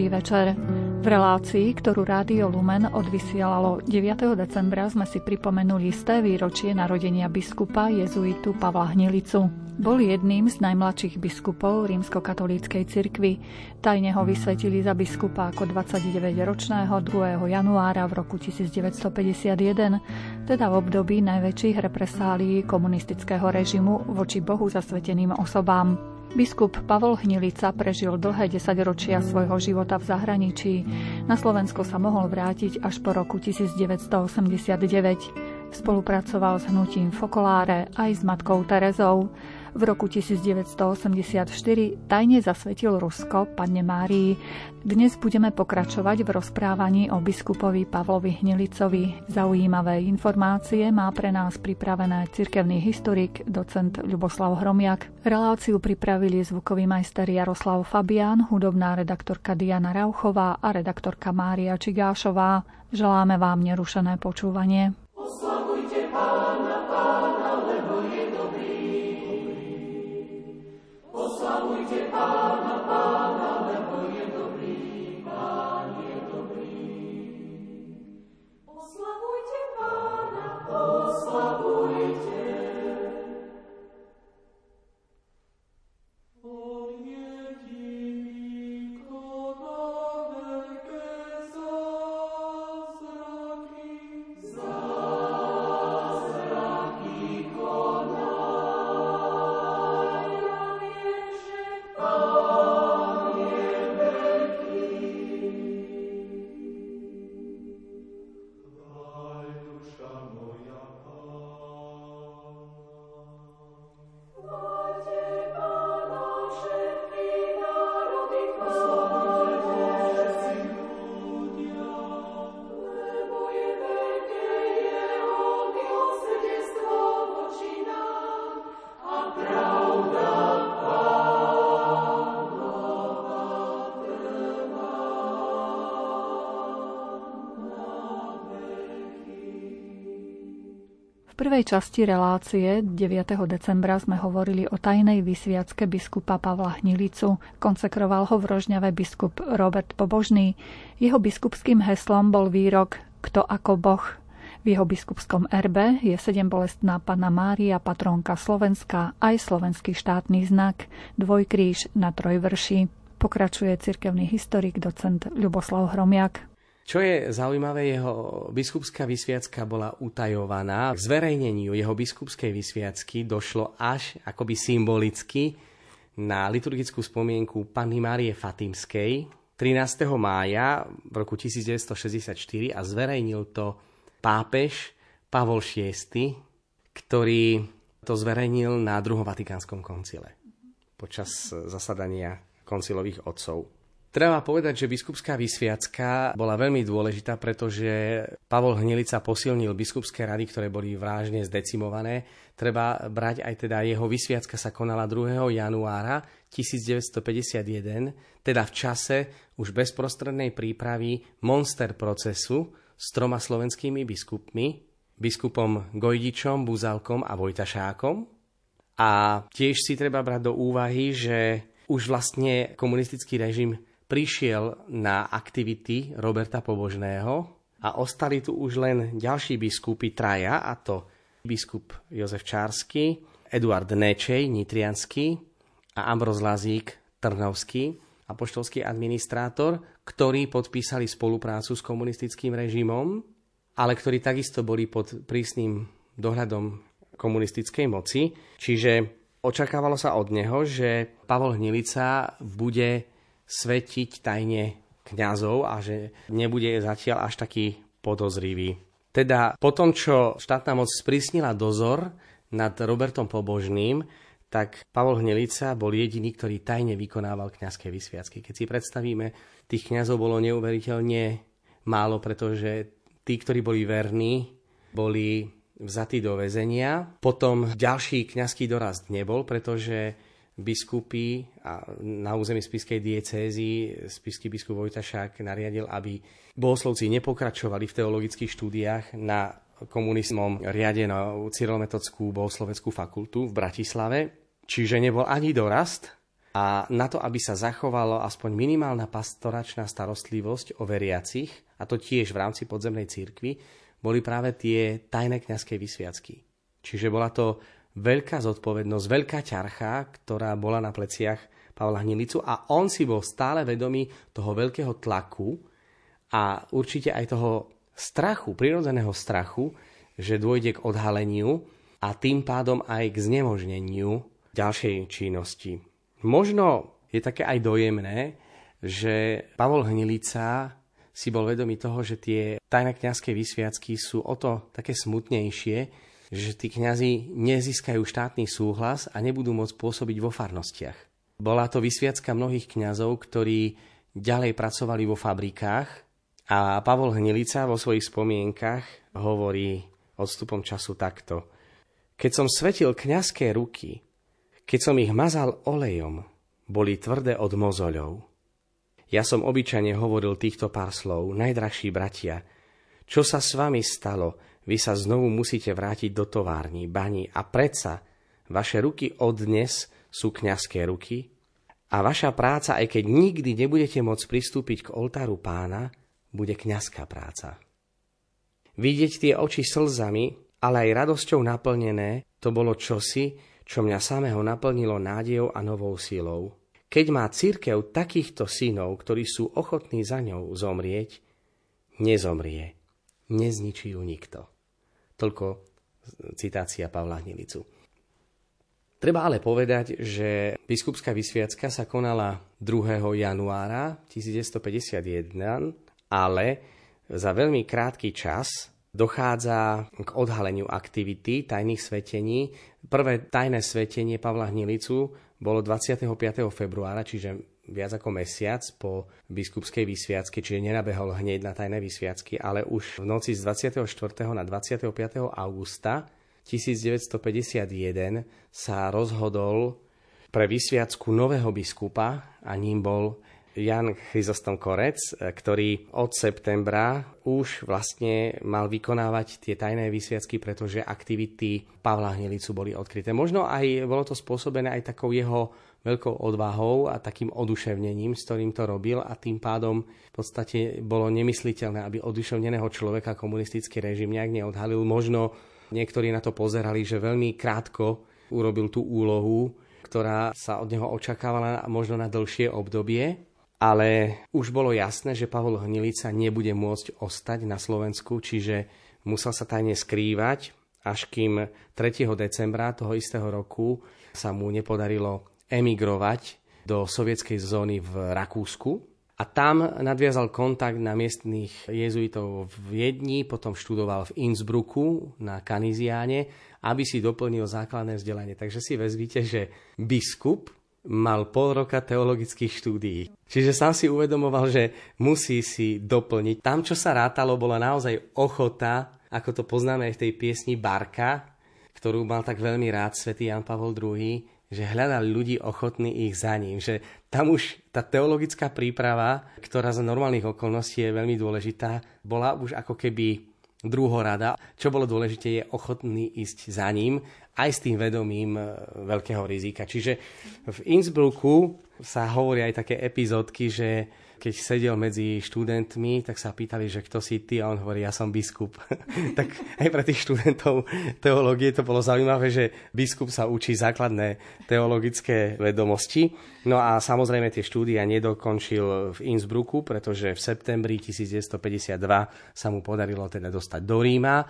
Dobrý večer. V relácii, ktorú Rádio Lumen odvysielalo 9. decembra, sme si pripomenuli isté výročie narodenia biskupa jezuitu Pavla Hnilicu. Bol jedným z najmladších biskupov rímskokatolíckej cirkvi. Tajne ho vysvetili za biskupa ako 29-ročného 2. januára v roku 1951, teda v období najväčších represálií komunistického režimu voči Bohu zasveteným osobám. Biskup Pavol Hnilica prežil dlhé desaťročia svojho života v zahraničí. Na Slovensko sa mohol vrátiť až po roku 1989. Spolupracoval s hnutím Fokoláre aj s matkou Terezou. V roku 1984 tajne zasvetil Rusko panne Márii. Dnes budeme pokračovať v rozprávaní o biskupovi Pavlovi Hnilicovi. Zaujímavé informácie má pre nás pripravené cirkevný historik, docent Ľuboslav Hromiak. Reláciu pripravili zvukový majster Jaroslav Fabián, hudobná redaktorka Diana Rauchová a redaktorka Mária Čigášová. Želáme vám nerušené počúvanie. Oslavujte pána. Lord. Prvej časti relácie 9. decembra sme hovorili o tajnej vysviacke biskupa Pavla Hnilicu. Konsekroval ho v Rožňave biskup Robert Pobožný. Jeho biskupským heslom bol výrok Kto ako Boh. V jeho biskupskom erbe je sedem bolestná Pana Mária, patrónka Slovenska, aj slovenský štátny znak, dvojkríž na trojvrši. Pokračuje cirkevný historik docent Ľuboslav Hromiak. Čo je zaujímavé, jeho biskupská vysviacka bola utajovaná. K zverejneniu jeho biskupskej vysviacky došlo až akoby symbolicky na liturgickú spomienku Panny Márie Fatimskej 13. mája v roku 1964 a zverejnil to pápež Pavol VI, ktorý to zverejnil na druhom Vatikánskom koncile počas zasadania koncilových otcov. Treba povedať, že biskupská vysviacka bola veľmi dôležitá, pretože Pavol Hnilica posilnil biskupské rady, ktoré boli vážne zdecimované. Treba brať aj teda jeho vysviacka sa konala 2. januára 1951, teda v čase už bezprostrednej prípravy monster procesu s troma slovenskými biskupmi, biskupom Gojdičom, Buzalkom a Vojtašákom. A tiež si treba brať do úvahy, že už vlastne komunistický režim prišiel na aktivity Roberta Pobožného a ostali tu už len ďalší biskupy traja, a to biskup Jozef Čársky, Eduard Nečej, Nitriansky a Ambroz Lazík, Trnovský, apoštolský administrátor, ktorí podpísali spoluprácu s komunistickým režimom, ale ktorí takisto boli pod prísnym dohľadom komunistickej moci. Čiže očakávalo sa od neho, že Pavol Hnilica bude svetiť tajne kňazov a že nebude zatiaľ až taký podozrivý. Teda po tom, čo štátna moc sprísnila dozor nad Robertom Pobožným, tak Pavol Hnelica bol jediný, ktorý tajne vykonával kňazské vysviacky. Keď si predstavíme, tých kňazov bolo neuveriteľne málo, pretože tí, ktorí boli verní, boli vzatí do väzenia. Potom ďalší kňazský dorast nebol, pretože biskupy a na území spiskej diecézy spisky biskup Vojtašák nariadil, aby bohoslovci nepokračovali v teologických štúdiách na komunizmom riadenú Cyrilometodskú bohosloveckú fakultu v Bratislave. Čiže nebol ani dorast a na to, aby sa zachovalo aspoň minimálna pastoračná starostlivosť o veriacich, a to tiež v rámci podzemnej církvy, boli práve tie tajné kňazské vysviacky. Čiže bola to veľká zodpovednosť, veľká ťarcha, ktorá bola na pleciach Pavla Hnilicu a on si bol stále vedomý toho veľkého tlaku a určite aj toho strachu, prirodzeného strachu, že dôjde k odhaleniu a tým pádom aj k znemožneniu ďalšej činnosti. Možno je také aj dojemné, že Pavol Hnilica si bol vedomý toho, že tie tajné kňazské vysviacky sú o to také smutnejšie, že tí kňazi nezískajú štátny súhlas a nebudú môcť pôsobiť vo farnostiach. Bola to vysviacka mnohých kňazov, ktorí ďalej pracovali vo fabrikách a Pavol Hnilica vo svojich spomienkach hovorí odstupom času takto. Keď som svetil kňazské ruky, keď som ich mazal olejom, boli tvrdé od mozoľov. Ja som obyčajne hovoril týchto pár slov, najdrahší bratia, čo sa s vami stalo, vy sa znovu musíte vrátiť do tovární, bani a predsa vaše ruky od dnes sú kňazské ruky a vaša práca, aj keď nikdy nebudete môcť pristúpiť k oltáru pána, bude kňazská práca. Vidieť tie oči slzami, ale aj radosťou naplnené, to bolo čosi, čo mňa samého naplnilo nádejou a novou silou. Keď má církev takýchto synov, ktorí sú ochotní za ňou zomrieť, nezomrie, nezničí ju nikto. Toľko citácia Pavla Hnilicu. Treba ale povedať, že biskupská vysviacka sa konala 2. januára 1951, ale za veľmi krátky čas dochádza k odhaleniu aktivity tajných svetení. Prvé tajné svetenie Pavla Hnilicu bolo 25. februára, čiže viac ako mesiac po biskupskej vysviacky, čiže nenabehol hneď na tajné vysviacky, ale už v noci z 24. na 25. augusta 1951 sa rozhodol pre vysviacku nového biskupa a ním bol Jan Chryzostom Korec, ktorý od septembra už vlastne mal vykonávať tie tajné vysviacky, pretože aktivity Pavla Hnilicu boli odkryté. Možno aj bolo to spôsobené aj takou jeho veľkou odvahou a takým oduševnením, s ktorým to robil a tým pádom v podstate bolo nemysliteľné, aby oduševneného človeka komunistický režim nejak neodhalil. Možno niektorí na to pozerali, že veľmi krátko urobil tú úlohu, ktorá sa od neho očakávala možno na dlhšie obdobie ale už bolo jasné, že Pavol Hnilica nebude môcť ostať na Slovensku, čiže musel sa tajne skrývať, až kým 3. decembra toho istého roku sa mu nepodarilo emigrovať do sovietskej zóny v Rakúsku. A tam nadviazal kontakt na miestných jezuitov v Viedni, potom študoval v Innsbrucku na Kaniziáne, aby si doplnil základné vzdelanie. Takže si vezmite, že biskup mal pol roka teologických štúdií. Čiže sám si uvedomoval, že musí si doplniť. Tam, čo sa rátalo, bola naozaj ochota, ako to poznáme aj v tej piesni Barka, ktorú mal tak veľmi rád svätý Jan Pavol II, že hľadal ľudí ochotní ich za ním. Že tam už tá teologická príprava, ktorá za normálnych okolností je veľmi dôležitá, bola už ako keby druhorada. Čo bolo dôležité, je ochotný ísť za ním, aj s tým vedomím e, veľkého rizika. Čiže v Innsbrucku sa hovorí aj také epizódky, že keď sedel medzi študentmi, tak sa pýtali, že kto si ty a on hovorí, ja som biskup. tak aj pre tých študentov teológie to bolo zaujímavé, že biskup sa učí základné teologické vedomosti. No a samozrejme tie štúdia nedokončil v Innsbrucku, pretože v septembri 1952 sa mu podarilo teda dostať do Ríma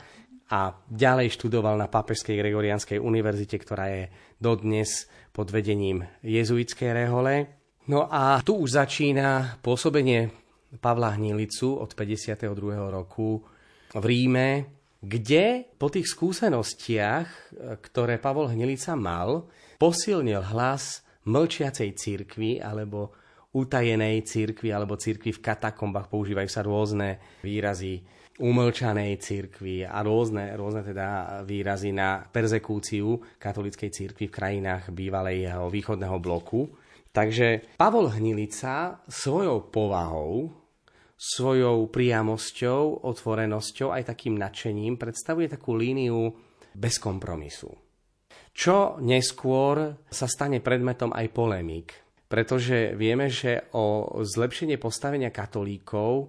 a ďalej študoval na Pápežskej Gregorianskej univerzite, ktorá je dodnes pod vedením jezuitskej rehole No a tu už začína pôsobenie Pavla Hnilicu od 52. roku v Ríme, kde po tých skúsenostiach, ktoré Pavol Hnilica mal, posilnil hlas mlčiacej církvy alebo utajenej církvy alebo církvy v katakombách. Používajú sa rôzne výrazy umlčanej církvy a rôzne, rôzne teda výrazy na perzekúciu katolíckej církvy v krajinách bývalého východného bloku. Takže Pavol Hnilica svojou povahou, svojou priamosťou, otvorenosťou, aj takým nadšením predstavuje takú líniu bez kompromisu. Čo neskôr sa stane predmetom aj polemík. pretože vieme, že o zlepšenie postavenia katolíkov e,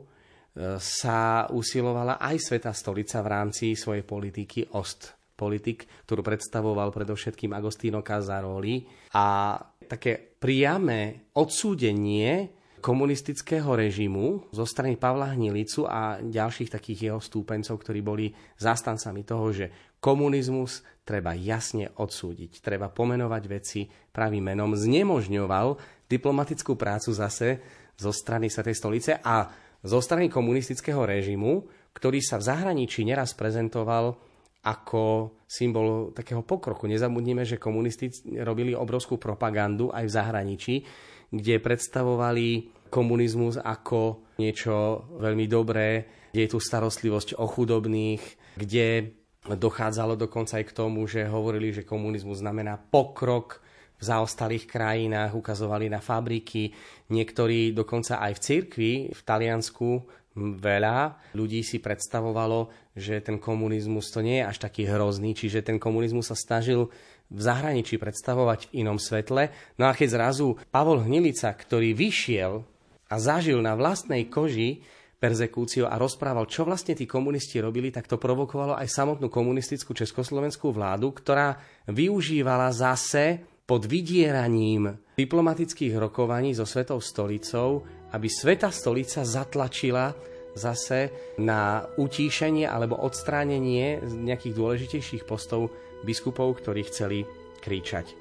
sa usilovala aj Sveta stolica v rámci svojej politiky OST politik, ktorú predstavoval predovšetkým Agostino Casaroli. A také priame odsúdenie komunistického režimu zo strany Pavla Hnilicu a ďalších takých jeho stúpencov, ktorí boli zastancami toho, že komunizmus treba jasne odsúdiť, treba pomenovať veci pravým menom, znemožňoval diplomatickú prácu zase zo strany Svetej stolice a zo strany komunistického režimu, ktorý sa v zahraničí neraz prezentoval ako symbol takého pokroku. Nezabudnime, že komunisti robili obrovskú propagandu aj v zahraničí, kde predstavovali komunizmus ako niečo veľmi dobré, kde je tu starostlivosť o chudobných, kde dochádzalo dokonca aj k tomu, že hovorili, že komunizmus znamená pokrok v zaostalých krajinách, ukazovali na fabriky. Niektorí dokonca aj v cirkvi v Taliansku veľa ľudí si predstavovalo, že ten komunizmus to nie je až taký hrozný, čiže ten komunizmus sa snažil v zahraničí predstavovať v inom svetle. No a keď zrazu Pavol Hnilica, ktorý vyšiel a zažil na vlastnej koži perzekúciu a rozprával, čo vlastne tí komunisti robili, tak to provokovalo aj samotnú komunistickú československú vládu, ktorá využívala zase pod vydieraním diplomatických rokovaní so Svetou stolicou, aby Sveta stolica zatlačila zase na utíšenie alebo odstránenie nejakých dôležitejších postov biskupov, ktorí chceli kričať.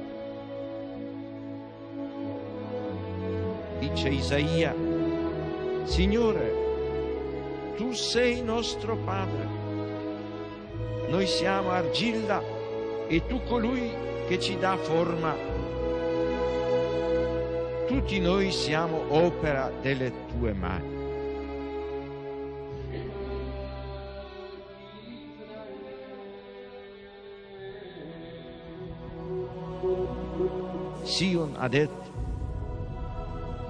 Dice Isaia, Signore, tu sei nostro Padre, noi siamo argilla e tu colui che ci dà forma. Tutti noi siamo opera delle tue mani. Sion ha detto,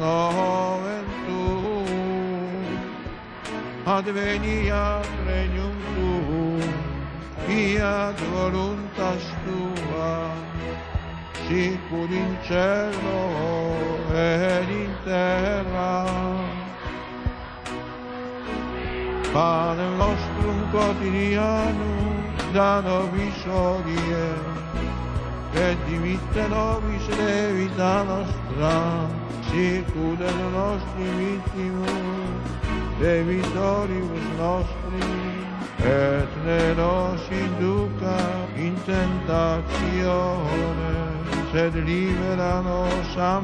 nomen tuum, adveniat regnum tuum, fiat voluntas tua, sicur in cielo ed in terra. Pane nostrum quotidianum, da nobis odie, et dimitte nobis levita nostra, sicur et nostri vittimus, debitoribus nostri, et ne nos induca in tentatione, sed libera nos a.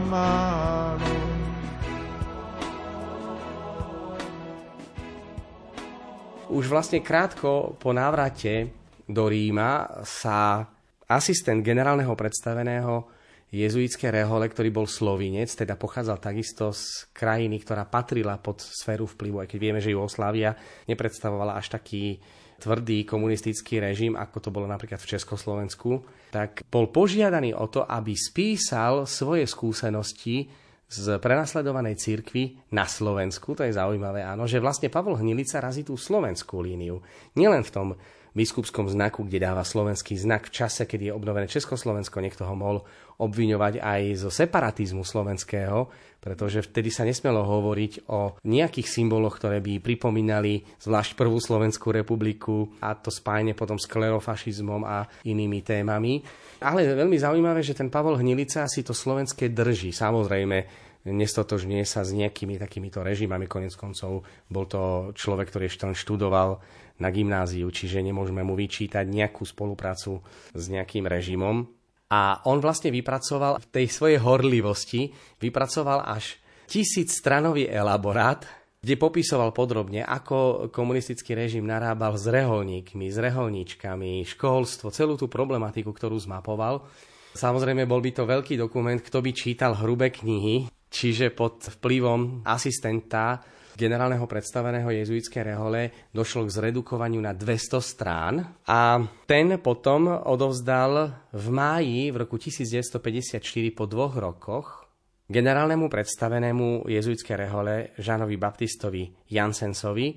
Už vlastne krátko po návrate do Ríma sa asistent generálneho predstaveného jezuitské rehole, ktorý bol slovinec, teda pochádzal takisto z krajiny, ktorá patrila pod sféru vplyvu, aj keď vieme, že Jugoslávia nepredstavovala až taký tvrdý komunistický režim, ako to bolo napríklad v Československu, tak bol požiadaný o to, aby spísal svoje skúsenosti z prenasledovanej cirkvi na Slovensku. To je zaujímavé, áno, že vlastne Pavol Hnilica razí tú slovenskú líniu. Nielen v tom biskupskom znaku, kde dáva slovenský znak v čase, keď je obnovené Československo. Niekto ho mohol obviňovať aj zo separatizmu slovenského, pretože vtedy sa nesmelo hovoriť o nejakých symboloch, ktoré by pripomínali zvlášť prvú Slovenskú republiku a to spájne potom s klerofašizmom a inými témami. Ale veľmi zaujímavé, že ten Pavol Hnilica si to slovenské drží. Samozrejme, nestotožňuje sa s nejakými takýmito režimami. Konec koncov bol to človek, ktorý ešte len študoval na gymnáziu, čiže nemôžeme mu vyčítať nejakú spoluprácu s nejakým režimom. A on vlastne vypracoval v tej svojej horlivosti, vypracoval až tisíc stranový elaborát, kde popisoval podrobne, ako komunistický režim narábal s reholníkmi, s reholníčkami, školstvo, celú tú problematiku, ktorú zmapoval. Samozrejme, bol by to veľký dokument, kto by čítal hrubé knihy, čiže pod vplyvom asistenta generálneho predstaveného jezuitskej rehole došlo k zredukovaniu na 200 strán a ten potom odovzdal v máji v roku 1954 po dvoch rokoch generálnemu predstavenému jezuitskej rehole Žánovi Baptistovi Jansensovi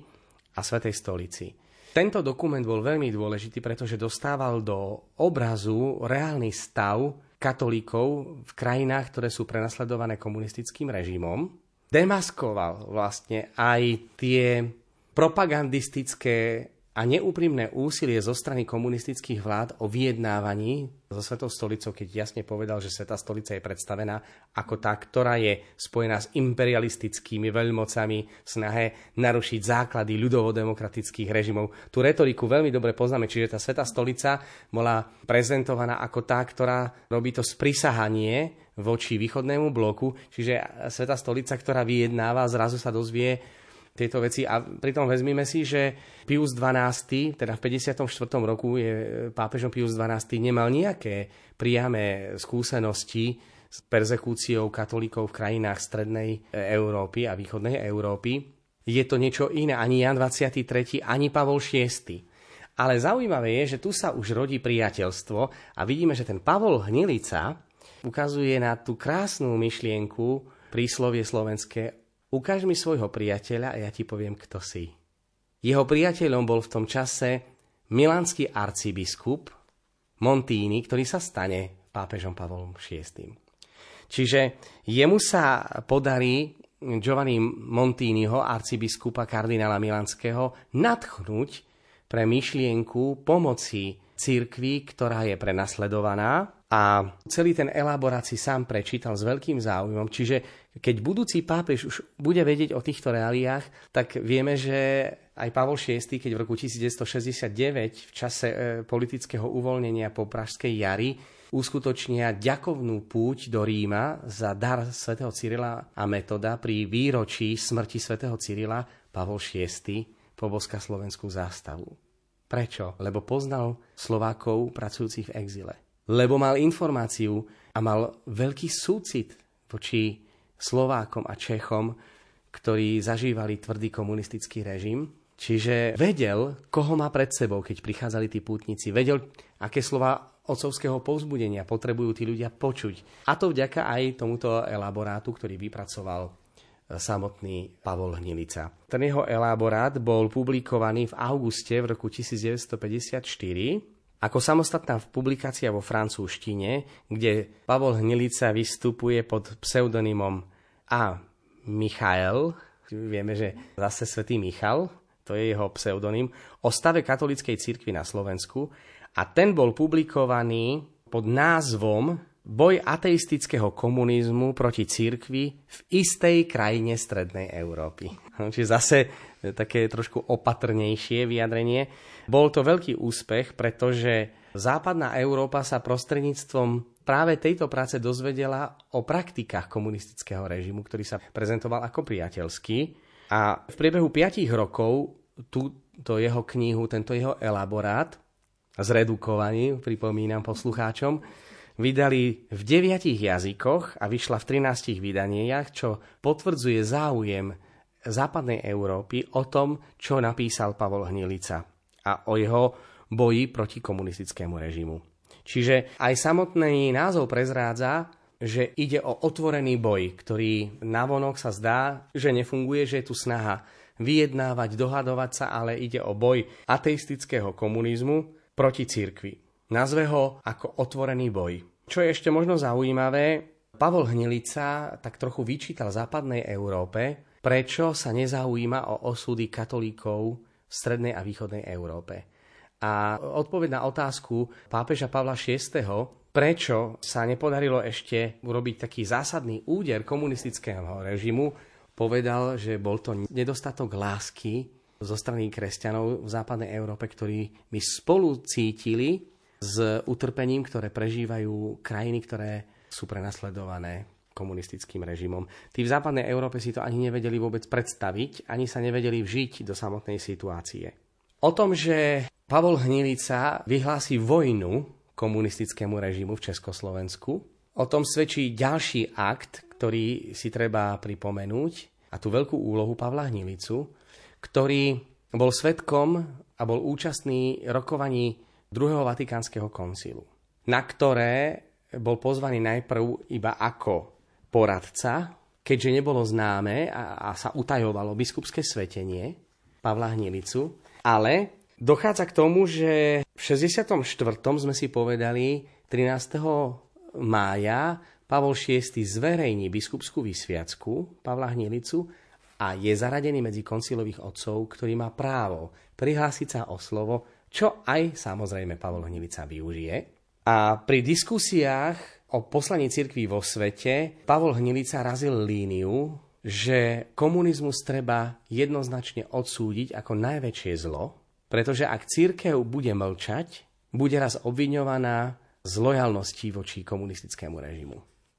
a Svetej stolici. Tento dokument bol veľmi dôležitý, pretože dostával do obrazu reálny stav katolíkov v krajinách, ktoré sú prenasledované komunistickým režimom demaskoval vlastne aj tie propagandistické a neúprimné úsilie zo strany komunistických vlád o vyjednávaní so Svetou stolicou, keď jasne povedal, že Svetá stolica je predstavená ako tá, ktorá je spojená s imperialistickými veľmocami v snahe narušiť základy ľudovo-demokratických režimov. Tú retoriku veľmi dobre poznáme, čiže tá Svetá stolica bola prezentovaná ako tá, ktorá robí to sprisahanie voči východnému bloku, čiže Sveta stolica, ktorá vyjednáva, zrazu sa dozvie tieto veci. A pritom vezmime si, že Pius XII, teda v 54. roku je pápežom Pius XII, nemal nejaké priame skúsenosti s persekúciou katolíkov v krajinách strednej Európy a východnej Európy. Je to niečo iné. Ani Jan 23., ani Pavol VI. Ale zaujímavé je, že tu sa už rodí priateľstvo a vidíme, že ten Pavol Hnilica ukazuje na tú krásnu myšlienku príslovie slovenské Ukáž mi svojho priateľa a ja ti poviem, kto si. Jeho priateľom bol v tom čase milánsky arcibiskup Montíny, ktorý sa stane pápežom Pavlom VI. Čiže jemu sa podarí Giovanni Montínyho, arcibiskupa kardinála Milanského, nadchnúť pre myšlienku pomoci cirkvi, ktorá je prenasledovaná a celý ten elaborát si sám prečítal s veľkým záujmom. Čiže keď budúci pápež už bude vedieť o týchto reáliách, tak vieme, že aj Pavol VI, keď v roku 1969 v čase e, politického uvoľnenia po Pražskej jari uskutočnia ďakovnú púť do Ríma za dar svätého Cyrila a Metoda pri výročí smrti svätého Cyrila Pavol VI poboska slovenskú zástavu. Prečo? Lebo poznal Slovákov pracujúcich v exile lebo mal informáciu a mal veľký súcit voči Slovákom a Čechom, ktorí zažívali tvrdý komunistický režim. Čiže vedel, koho má pred sebou, keď prichádzali tí pútnici. Vedel, aké slova otcovského povzbudenia potrebujú tí ľudia počuť. A to vďaka aj tomuto elaborátu, ktorý vypracoval samotný Pavol Hnilica. Ten jeho elaborát bol publikovaný v auguste v roku 1954 ako samostatná publikácia vo francúzštine, kde Pavol Hnilica vystupuje pod pseudonymom A. Michael, vieme, že zase svätý Michal, to je jeho pseudonym, o stave katolíckej cirkvi na Slovensku a ten bol publikovaný pod názvom Boj ateistického komunizmu proti cirkvi v istej krajine Strednej Európy. Čiže zase také trošku opatrnejšie vyjadrenie. Bol to veľký úspech, pretože západná Európa sa prostredníctvom práve tejto práce dozvedela o praktikách komunistického režimu, ktorý sa prezentoval ako priateľský. A v priebehu 5 rokov túto jeho knihu, tento jeho elaborát, zredukovaný, pripomínam poslucháčom, vydali v deviatich jazykoch a vyšla v 13 vydaniach, čo potvrdzuje záujem západnej Európy o tom, čo napísal Pavol Hnilica a o jeho boji proti komunistickému režimu. Čiže aj samotný názov prezrádza, že ide o otvorený boj, ktorý navonok sa zdá, že nefunguje, že je tu snaha vyjednávať, dohadovať sa, ale ide o boj ateistického komunizmu proti cirkvi. Nazve ho ako otvorený boj. Čo je ešte možno zaujímavé, Pavol Hnilica tak trochu vyčítal západnej Európe, prečo sa nezaujíma o osudy katolíkov v strednej a východnej Európe. A odpoveď na otázku pápeža Pavla VI, prečo sa nepodarilo ešte urobiť taký zásadný úder komunistického režimu, povedal, že bol to nedostatok lásky zo strany kresťanov v západnej Európe, ktorí by spolu cítili s utrpením, ktoré prežívajú krajiny, ktoré sú prenasledované komunistickým režimom. Tí v západnej Európe si to ani nevedeli vôbec predstaviť, ani sa nevedeli vžiť do samotnej situácie. O tom, že Pavol Hnilica vyhlási vojnu komunistickému režimu v Československu, o tom svedčí ďalší akt, ktorý si treba pripomenúť, a tú veľkú úlohu Pavla Hnilicu, ktorý bol svetkom a bol účastný rokovaní druhého Vatikánskeho koncilu, na ktoré bol pozvaný najprv iba ako poradca, keďže nebolo známe a, a sa utajovalo biskupské svetenie Pavla Hnilicu, ale dochádza k tomu, že v 64. sme si povedali 13. mája Pavol VI zverejní biskupskú vysviacku Pavla Hnilicu a je zaradený medzi koncilových otcov, ktorý má právo prihlásiť sa o slovo, čo aj samozrejme Pavol Hnilica využije. A pri diskusiách o poslaní cirkví vo svete Pavol Hnilica razil líniu, že komunizmus treba jednoznačne odsúdiť ako najväčšie zlo, pretože ak církev bude mlčať, bude raz obviňovaná z lojalnosti voči komunistickému režimu.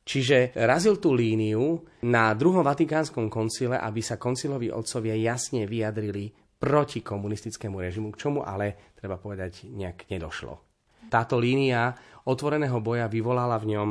Čiže razil tú líniu na druhom Vatikánskom koncile, aby sa konciloví otcovia jasne vyjadrili proti komunistickému režimu, k čomu ale, treba povedať, nejak nedošlo. Táto línia otvoreného boja vyvolala v ňom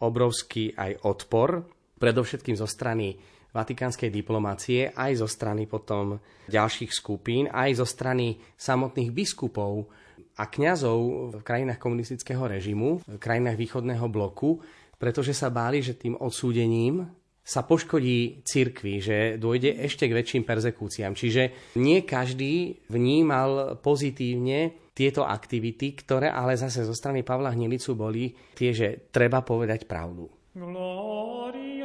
obrovský aj odpor, predovšetkým zo strany vatikánskej diplomácie, aj zo strany potom ďalších skupín, aj zo strany samotných biskupov a kňazov v krajinách komunistického režimu, v krajinách východného bloku, pretože sa báli, že tým odsúdením sa poškodí cirkvi, že dôjde ešte k väčším perzekúciám. Čiže nie každý vnímal pozitívne tieto aktivity, ktoré ale zase zo strany Pavla Hnilicu boli tie, že treba povedať pravdu. Gloria.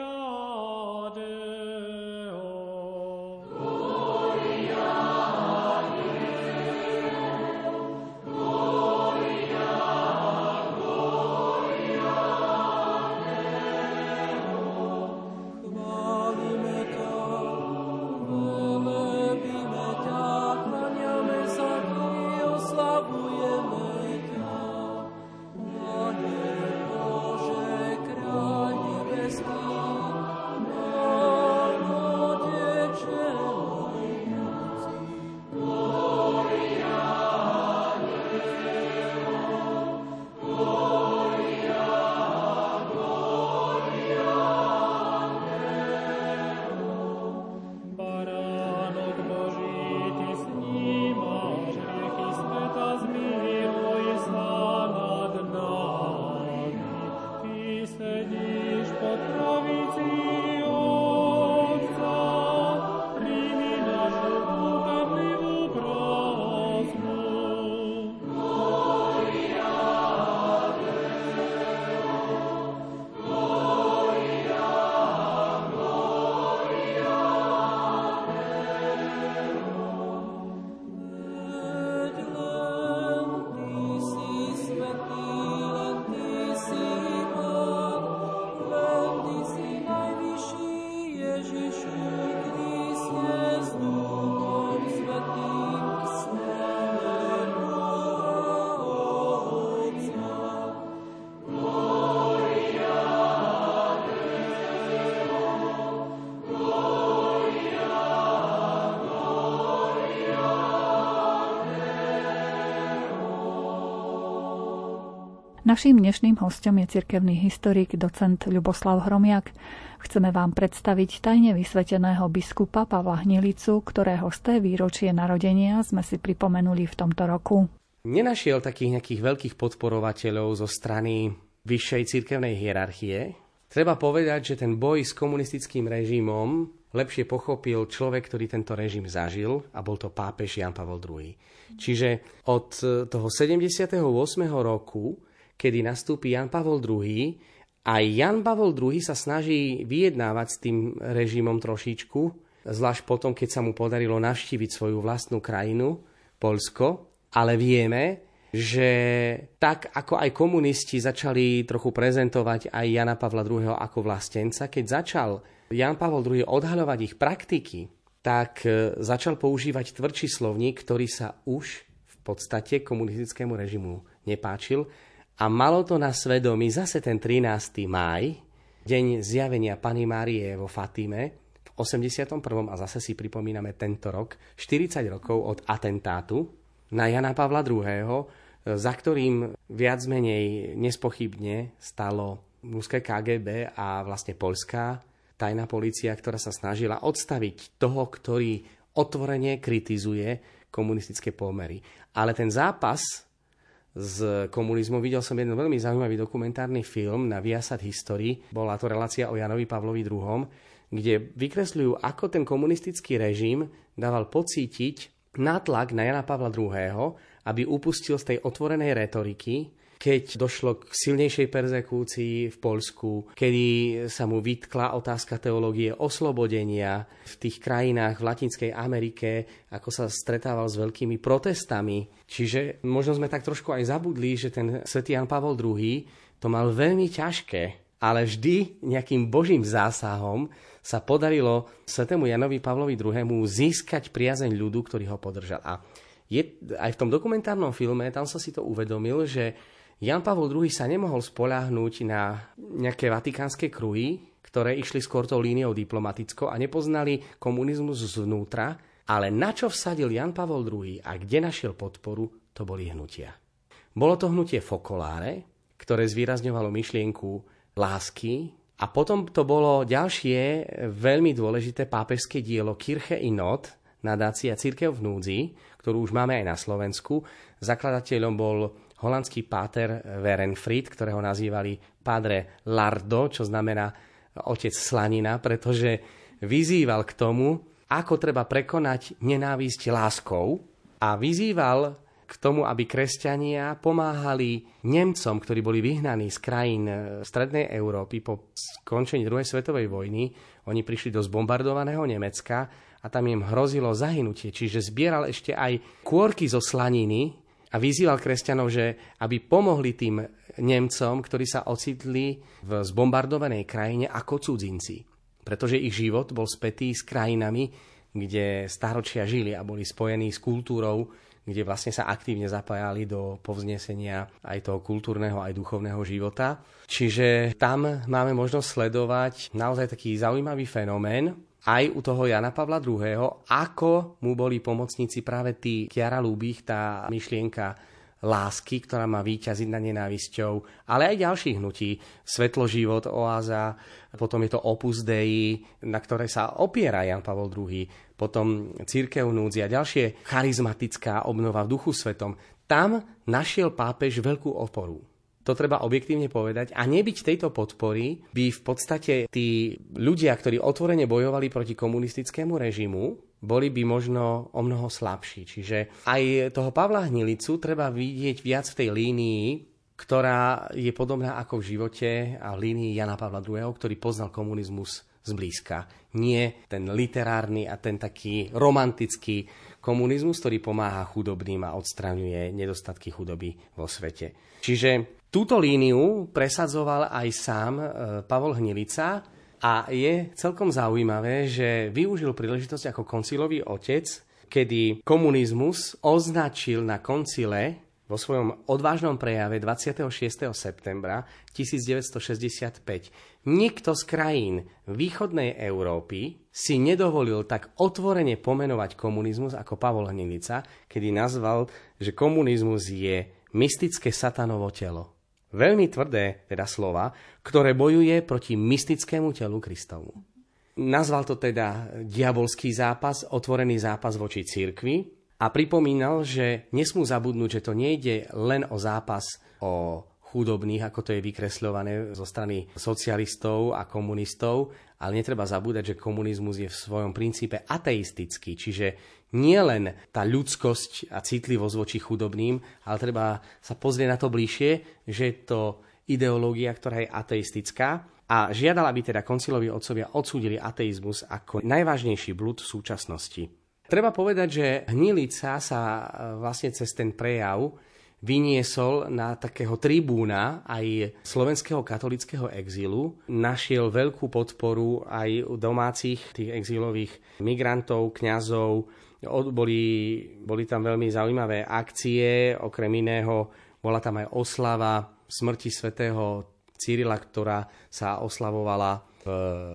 Naším dnešným hostom je cirkevný historik docent Ľuboslav Hromiak. Chceme vám predstaviť tajne vysveteného biskupa Pavla Hnilicu, ktorého z té výročie narodenia sme si pripomenuli v tomto roku. Nenašiel takých nejakých veľkých podporovateľov zo strany vyššej cirkevnej hierarchie. Treba povedať, že ten boj s komunistickým režimom lepšie pochopil človek, ktorý tento režim zažil a bol to pápež Jan Pavel II. Čiže od toho 78. roku kedy nastúpi Jan Pavol II. A Jan Pavol II sa snaží vyjednávať s tým režimom trošičku, zvlášť potom, keď sa mu podarilo navštíviť svoju vlastnú krajinu, Polsko. Ale vieme, že tak ako aj komunisti začali trochu prezentovať aj Jana Pavla II. ako vlastenca, keď začal Jan Pavol II. odhaľovať ich praktiky, tak e, začal používať tvrdší slovník, ktorý sa už v podstate komunistickému režimu nepáčil a malo to na svedomí zase ten 13. máj, deň zjavenia Pany Márie vo Fatime, v 81. a zase si pripomíname tento rok, 40 rokov od atentátu na Jana Pavla II., za ktorým viac menej nespochybne stalo ruské KGB a vlastne polská tajná policia, ktorá sa snažila odstaviť toho, ktorý otvorene kritizuje komunistické pomery. Ale ten zápas z komunizmu. Videl som jeden veľmi zaujímavý dokumentárny film na Viasat History. Bola to relácia o Janovi Pavlovi II, kde vykresľujú, ako ten komunistický režim dával pocítiť nátlak na Jana Pavla II, aby upustil z tej otvorenej retoriky keď došlo k silnejšej perzekúcii v Polsku, kedy sa mu vytkla otázka teológie oslobodenia v tých krajinách v Latinskej Amerike, ako sa stretával s veľkými protestami. Čiže možno sme tak trošku aj zabudli, že ten svätý Jan Pavol II to mal veľmi ťažké, ale vždy nejakým božím zásahom sa podarilo svetému Janovi Pavlovi II získať priazeň ľudu, ktorý ho podržal. A je, aj v tom dokumentárnom filme, tam som si to uvedomil, že Jan Pavol II sa nemohol spoľahnúť na nejaké vatikánske kruhy, ktoré išli skôr tou líniou diplomatickou a nepoznali komunizmus zvnútra, ale na čo vsadil Jan Pavol II a kde našiel podporu, to boli hnutia. Bolo to hnutie Fokoláre, ktoré zvýrazňovalo myšlienku lásky a potom to bolo ďalšie veľmi dôležité pápežské dielo Kirche i Not, nadácia Církev v núdzi, ktorú už máme aj na Slovensku. Zakladateľom bol holandský páter Werenfried, ktorého nazývali Padre Lardo, čo znamená otec slanina, pretože vyzýval k tomu, ako treba prekonať nenávisť láskou a vyzýval k tomu, aby kresťania pomáhali Nemcom, ktorí boli vyhnaní z krajín e, Strednej Európy po skončení druhej svetovej vojny. Oni prišli do zbombardovaného Nemecka a tam im hrozilo zahynutie. Čiže zbieral ešte aj kôrky zo slaniny, a vyzýval kresťanov, že aby pomohli tým Nemcom, ktorí sa ocitli v zbombardovanej krajine ako cudzinci. Pretože ich život bol spätý s krajinami, kde staročia žili a boli spojení s kultúrou, kde vlastne sa aktívne zapájali do povznesenia aj toho kultúrneho, aj duchovného života. Čiže tam máme možnosť sledovať naozaj taký zaujímavý fenomén, aj u toho Jana Pavla II., ako mu boli pomocníci práve tí Kiara Lúbich, tá myšlienka lásky, ktorá má výťaziť na nenávisťou, ale aj ďalších hnutí. Svetlo, život, oáza, potom je to Opus Dei, na ktoré sa opiera Jan Pavol II, potom Církev núdzi a ďalšie charizmatická obnova v duchu svetom. Tam našiel pápež veľkú oporu. To treba objektívne povedať. A nebyť tejto podpory by v podstate tí ľudia, ktorí otvorene bojovali proti komunistickému režimu, boli by možno o mnoho slabší. Čiže aj toho Pavla Hnilicu treba vidieť viac v tej línii, ktorá je podobná ako v živote a v línii Jana Pavla II., ktorý poznal komunizmus zblízka. Nie ten literárny a ten taký romantický komunizmus, ktorý pomáha chudobným a odstraňuje nedostatky chudoby vo svete. Čiže Túto líniu presadzoval aj sám e, Pavol Hnilica a je celkom zaujímavé, že využil príležitosť ako koncilový otec, kedy komunizmus označil na koncile vo svojom odvážnom prejave 26. septembra 1965 nikto z krajín východnej Európy si nedovolil tak otvorene pomenovať komunizmus ako Pavol Hnilica, kedy nazval, že komunizmus je mystické satanovo telo veľmi tvrdé teda slova, ktoré bojuje proti mystickému telu Kristovu. Nazval to teda diabolský zápas, otvorený zápas voči cirkvi a pripomínal, že nesmú zabudnúť, že to nejde len o zápas o chudobných, ako to je vykresľované zo strany socialistov a komunistov, ale netreba zabúdať, že komunizmus je v svojom princípe ateistický, čiže nie len tá ľudskosť a citlivosť voči chudobným, ale treba sa pozrieť na to bližšie, že je to ideológia, ktorá je ateistická a žiadala by teda konciloví otcovia odsúdili ateizmus ako najvážnejší blúd v súčasnosti. Treba povedať, že hnilica sa e, vlastne cez ten prejav vyniesol na takého tribúna aj slovenského katolického exílu. Našiel veľkú podporu aj u domácich tých exílových migrantov, kňazov. Boli, boli tam veľmi zaujímavé akcie, okrem iného bola tam aj oslava smrti svätého Cyrila, ktorá sa oslavovala v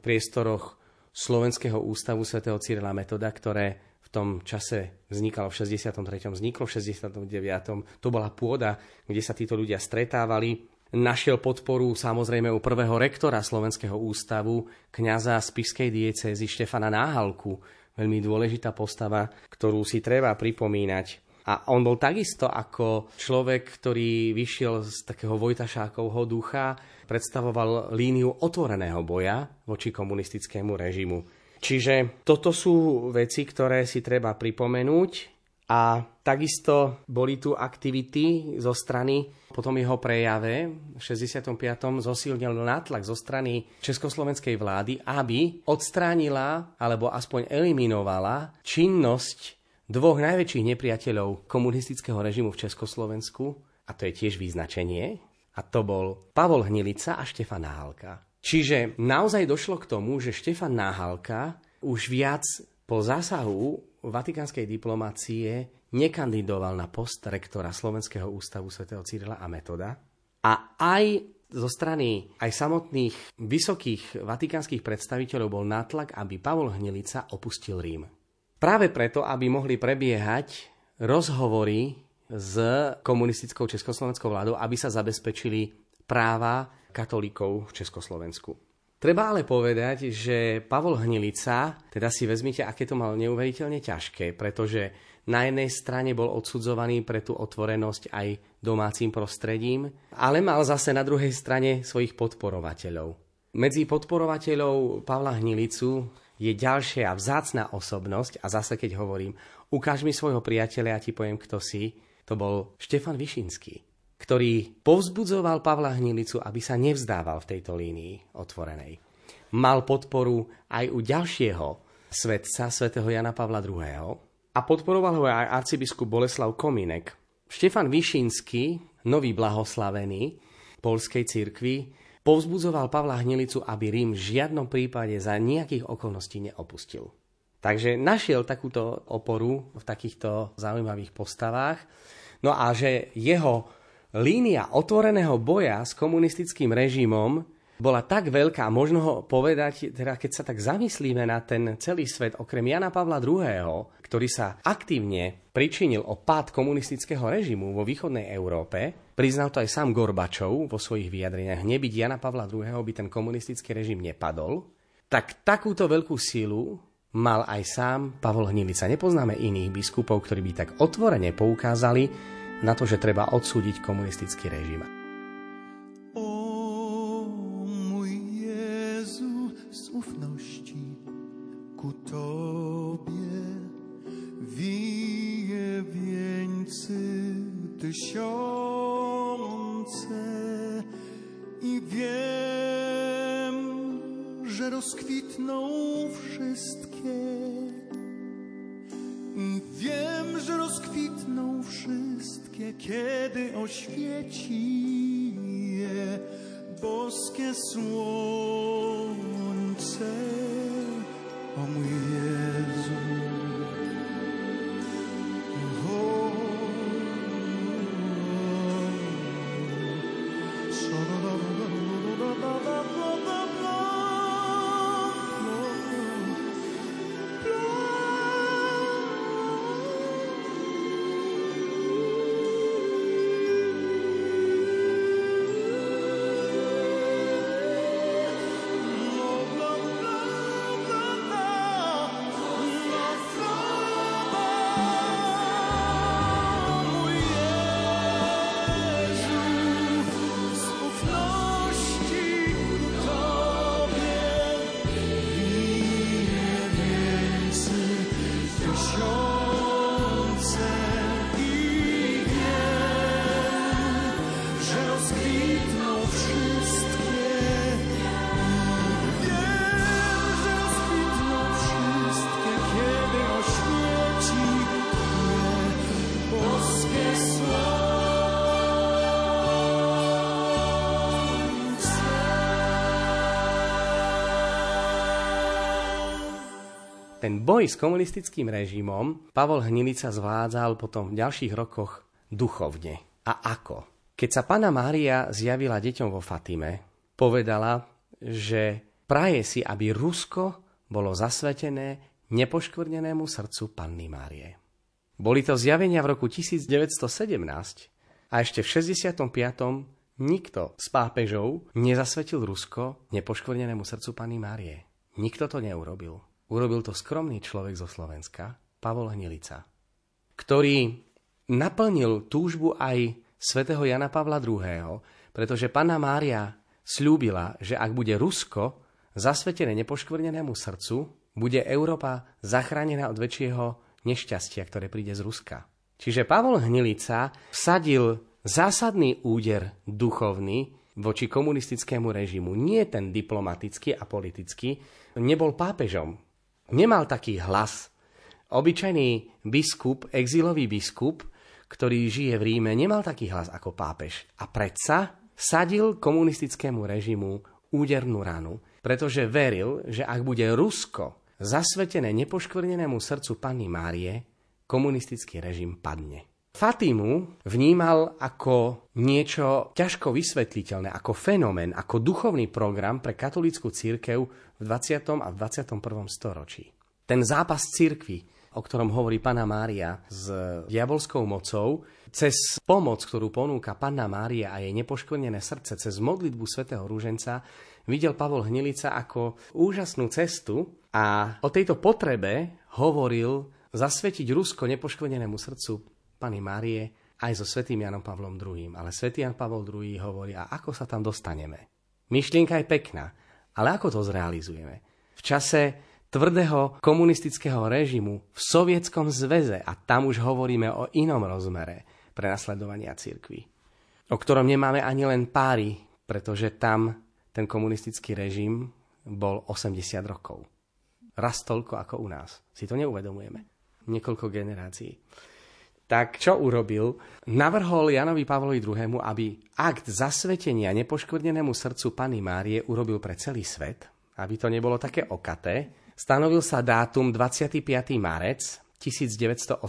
priestoroch Slovenského ústavu svätého Cyrila Metoda, ktoré tom čase vznikalo v 63. vzniklo v 69. To bola pôda, kde sa títo ľudia stretávali. Našiel podporu samozrejme u prvého rektora Slovenského ústavu, kňaza z Pišskej diecézy Štefana Náhalku. Veľmi dôležitá postava, ktorú si treba pripomínať. A on bol takisto ako človek, ktorý vyšiel z takého Vojtašákovho ducha, predstavoval líniu otvoreného boja voči komunistickému režimu. Čiže toto sú veci, ktoré si treba pripomenúť a takisto boli tu aktivity zo strany, potom jeho prejave v 65. zosilnil nátlak zo strany Československej vlády, aby odstránila alebo aspoň eliminovala činnosť dvoch najväčších nepriateľov komunistického režimu v Československu, a to je tiež vyznačenie, a to bol Pavol Hnilica a Štefan Náhalka. Čiže naozaj došlo k tomu, že Štefan Náhalka už viac po zásahu vatikánskej diplomácie nekandidoval na post rektora Slovenského ústavu svätého Cyrila a Metoda a aj zo strany aj samotných vysokých vatikánskych predstaviteľov bol nátlak, aby Pavol Hnilica opustil Rím. Práve preto, aby mohli prebiehať rozhovory s komunistickou československou vládou, aby sa zabezpečili práva katolíkov v Československu. Treba ale povedať, že Pavol Hnilica, teda si vezmite, aké to mal neuveriteľne ťažké, pretože na jednej strane bol odsudzovaný pre tú otvorenosť aj domácim prostredím, ale mal zase na druhej strane svojich podporovateľov. Medzi podporovateľov Pavla Hnilicu je ďalšia vzácná osobnosť a zase keď hovorím, ukáž mi svojho priateľa a ti poviem, kto si, to bol Štefan Višinský ktorý povzbudzoval Pavla Hnilicu, aby sa nevzdával v tejto línii otvorenej. Mal podporu aj u ďalšieho svetca, svätého Jana Pavla II. A podporoval ho aj arcibiskup Boleslav Kominek. Štefan Višinský, nový blahoslavený polskej cirkvi, povzbudzoval Pavla Hnilicu, aby Rím v žiadnom prípade za nejakých okolností neopustil. Takže našiel takúto oporu v takýchto zaujímavých postavách. No a že jeho línia otvoreného boja s komunistickým režimom bola tak veľká, možno ho povedať, teda keď sa tak zamyslíme na ten celý svet, okrem Jana Pavla II., ktorý sa aktívne pričinil o pád komunistického režimu vo východnej Európe, priznal to aj sám Gorbačov vo svojich vyjadreniach, nebyť Jana Pavla II. by ten komunistický režim nepadol, tak takúto veľkú sílu mal aj sám Pavol Hnilica. Nepoznáme iných biskupov, ktorí by tak otvorene poukázali na to, že treba odsúdiť komunistický režim. Kiedy oświeci je boskie słońce. O mój Ten boj s komunistickým režimom Pavol Hnilica zvládzal potom v ďalších rokoch duchovne. A ako? Keď sa pána Mária zjavila deťom vo Fatime, povedala, že praje si, aby Rusko bolo zasvetené nepoškvrnenému srdcu Panny Márie. Boli to zjavenia v roku 1917 a ešte v 65. nikto z pápežov nezasvetil Rusko nepoškvrnenému srdcu Panny Márie. Nikto to neurobil. Urobil to skromný človek zo Slovenska, Pavol Hnilica, ktorý naplnil túžbu aj svätého Jana Pavla II., pretože Panna Mária slúbila, že ak bude Rusko zasvetené nepoškvrnenému srdcu, bude Európa zachránená od väčšieho nešťastia, ktoré príde z Ruska. Čiže Pavol Hnilica vsadil zásadný úder duchovný voči komunistickému režimu. Nie ten diplomatický a politický. Nebol pápežom, nemal taký hlas. Obyčajný biskup, exilový biskup, ktorý žije v Ríme, nemal taký hlas ako pápež. A predsa sadil komunistickému režimu údernú ranu, pretože veril, že ak bude Rusko zasvetené nepoškvrnenému srdcu Panny Márie, komunistický režim padne. Fatimu vnímal ako niečo ťažko vysvetliteľné, ako fenomén, ako duchovný program pre katolícku církev v 20. a v 21. storočí. Ten zápas cirkvi, o ktorom hovorí Pana Mária s diabolskou mocou, cez pomoc, ktorú ponúka Panna Mária a jej nepoškvrnené srdce, cez modlitbu svätého Rúženca, videl Pavol Hnilica ako úžasnú cestu a o tejto potrebe hovoril zasvetiť Rusko nepoškvrnenému srdcu Pany Márie aj so svätým Janom Pavlom II. Ale svätý Jan Pavol II hovorí, a ako sa tam dostaneme? Myšlienka je pekná, ale ako to zrealizujeme? V čase tvrdého komunistického režimu v Sovietskom zväze a tam už hovoríme o inom rozmere prenasledovania cirkvi, o ktorom nemáme ani len páry, pretože tam ten komunistický režim bol 80 rokov. Raz toľko ako u nás. Si to neuvedomujeme. Niekoľko generácií. Tak čo urobil? Navrhol Janovi Pavlovi II, aby akt zasvetenia nepoškvrnenému srdcu Pany Márie urobil pre celý svet, aby to nebolo také okaté, Stanovil sa dátum 25. marec 1984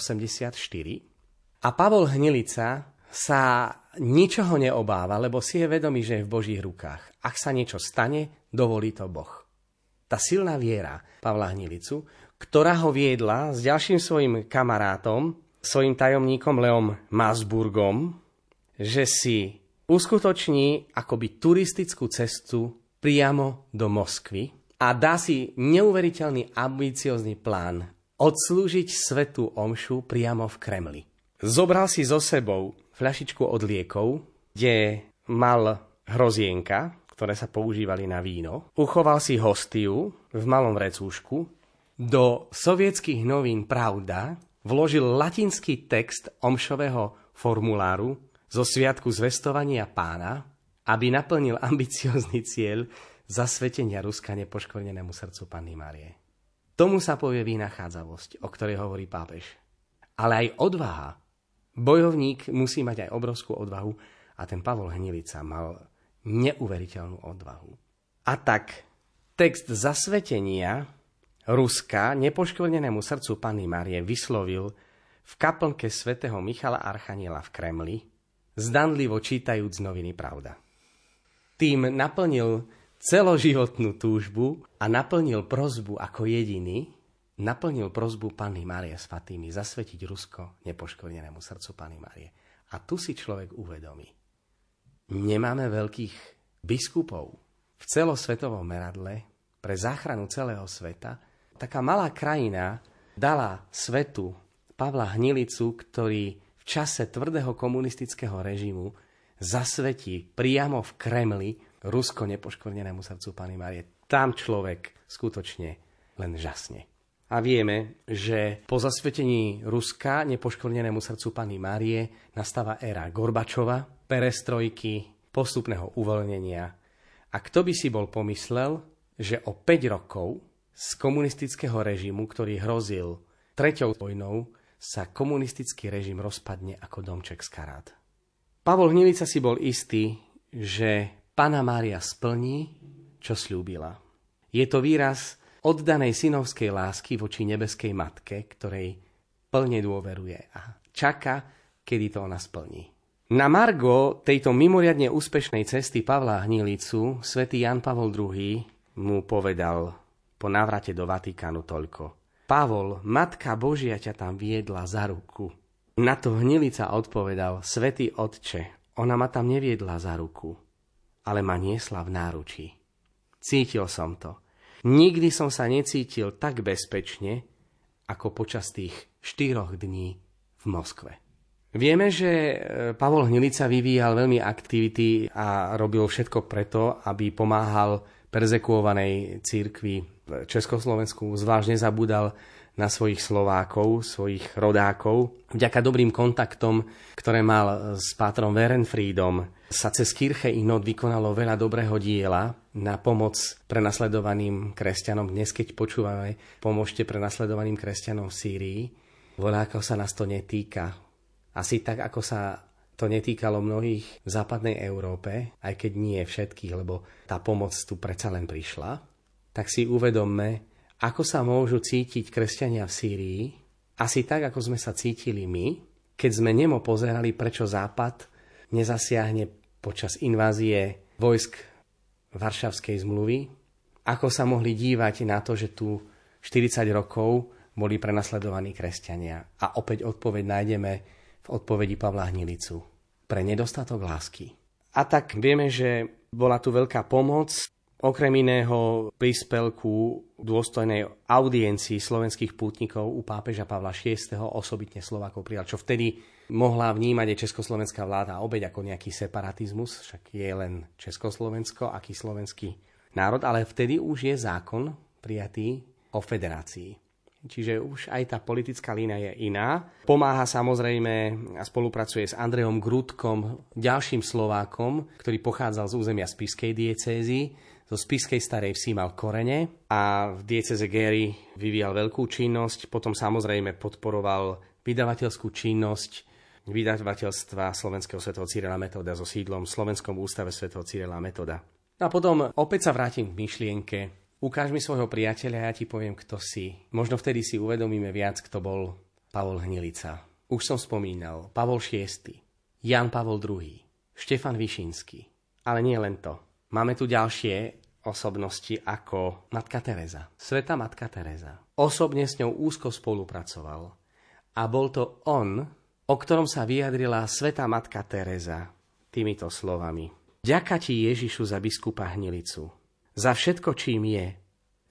a Pavol Hnilica sa ničoho neobáva, lebo si je vedomý, že je v Božích rukách. Ak sa niečo stane, dovolí to Boh. Tá silná viera Pavla Hnilicu, ktorá ho viedla s ďalším svojim kamarátom, svojim tajomníkom Leom Masburgom, že si uskutoční akoby turistickú cestu priamo do Moskvy, a dá si neuveriteľný ambiciózny plán odslúžiť svetu omšu priamo v Kremli. Zobral si so sebou fľašičku od liekov, kde mal hrozienka, ktoré sa používali na víno. Uchoval si hostiu v malom vrecúšku. Do sovietských novín Pravda vložil latinský text omšového formuláru zo Sviatku zvestovania pána, aby naplnil ambiciózny cieľ zasvetenia Ruska nepoškvrnenému srdcu Panny Márie. Tomu sa povie vynachádzavosť, o ktorej hovorí pápež. Ale aj odvaha. Bojovník musí mať aj obrovskú odvahu a ten Pavol Hnilica mal neuveriteľnú odvahu. A tak text zasvetenia Ruska nepoškvrnenému srdcu Panny Márie vyslovil v kaplnke svätého Michala Archaniela v Kremli, zdanlivo čítajúc noviny Pravda. Tým naplnil celoživotnú túžbu a naplnil prozbu ako jediný, naplnil prozbu Panny Márie s Fatými zasvetiť Rusko nepoškvrnenému srdcu Panny Márie. A tu si človek uvedomí. Nemáme veľkých biskupov v celosvetovom meradle pre záchranu celého sveta. Taká malá krajina dala svetu Pavla Hnilicu, ktorý v čase tvrdého komunistického režimu zasvetí priamo v Kremli Rusko nepoškvrnenému srdcu Pany Márie. Tam človek skutočne len žasne. A vieme, že po zasvetení Ruska nepoškvrnenému srdcu Pany Márie nastáva éra Gorbačova, perestrojky, postupného uvoľnenia. A kto by si bol pomyslel, že o 5 rokov z komunistického režimu, ktorý hrozil treťou vojnou, sa komunistický režim rozpadne ako domček z karát. Pavol Hnilica si bol istý, že Pana Mária splní, čo slúbila. Je to výraz oddanej synovskej lásky voči nebeskej matke, ktorej plne dôveruje a čaká, kedy to ona splní. Na Margo tejto mimoriadne úspešnej cesty Pavla Hnilicu svätý Jan Pavol II mu povedal po návrate do Vatikánu toľko. Pavol, Matka Božia ťa tam viedla za ruku. Na to Hnilica odpovedal, Svetý Otče, ona ma tam neviedla za ruku, ale ma niesla v náručí. Cítil som to. Nikdy som sa necítil tak bezpečne, ako počas tých štyroch dní v Moskve. Vieme, že e, Pavol Hnilica vyvíjal veľmi aktivity a robil všetko preto, aby pomáhal perzekuovanej církvi Československu. Zvlášť nezabúdal na svojich Slovákov, svojich rodákov. Vďaka dobrým kontaktom, ktoré mal s pátrom Werenfriedom, sa cez Kirche Inod vykonalo veľa dobrého diela na pomoc prenasledovaným kresťanom. Dnes, keď počúvame, pomôžte prenasledovaným kresťanom v Sýrii. Volákov sa nás to netýka asi tak, ako sa to netýkalo mnohých v západnej Európe, aj keď nie všetkých, lebo tá pomoc tu predsa len prišla, tak si uvedomme, ako sa môžu cítiť kresťania v Sýrii, asi tak, ako sme sa cítili my, keď sme nemo pozerali, prečo Západ nezasiahne počas invázie vojsk Varšavskej zmluvy, ako sa mohli dívať na to, že tu 40 rokov boli prenasledovaní kresťania. A opäť odpoveď nájdeme v odpovedi Pavla Hnilicu. Pre nedostatok lásky. A tak vieme, že bola tu veľká pomoc, okrem iného príspelku dôstojnej audiencii slovenských pútnikov u pápeža Pavla VI. osobitne Slovákov prijal, čo vtedy mohla vnímať aj československá vláda obeď ako nejaký separatizmus, však je len Československo, aký slovenský národ, ale vtedy už je zákon prijatý o federácii. Čiže už aj tá politická lína je iná. Pomáha samozrejme a spolupracuje s Andrejom Grudkom, ďalším Slovákom, ktorý pochádzal z územia Spiskej diecézy. Zo Spiskej starej vsi mal korene a v dieceze Gery vyvíjal veľkú činnosť. Potom samozrejme podporoval vydavateľskú činnosť vydavateľstva Slovenského svetého Cyrila Metoda so sídlom v Slovenskom ústave svetého Cyrila Metoda. A potom opäť sa vrátim k myšlienke Ukáž mi svojho priateľa a ja ti poviem, kto si. Možno vtedy si uvedomíme viac, kto bol Pavol Hnilica. Už som spomínal, Pavol VI, Jan Pavol II, Štefan Višinský. Ale nie len to. Máme tu ďalšie osobnosti ako Matka Teresa. Sveta Matka Teresa. Osobne s ňou úzko spolupracoval. A bol to on, o ktorom sa vyjadrila Sveta Matka Teresa týmito slovami. Ďaká ti Ježišu za biskupa Hnilicu za všetko, čím je,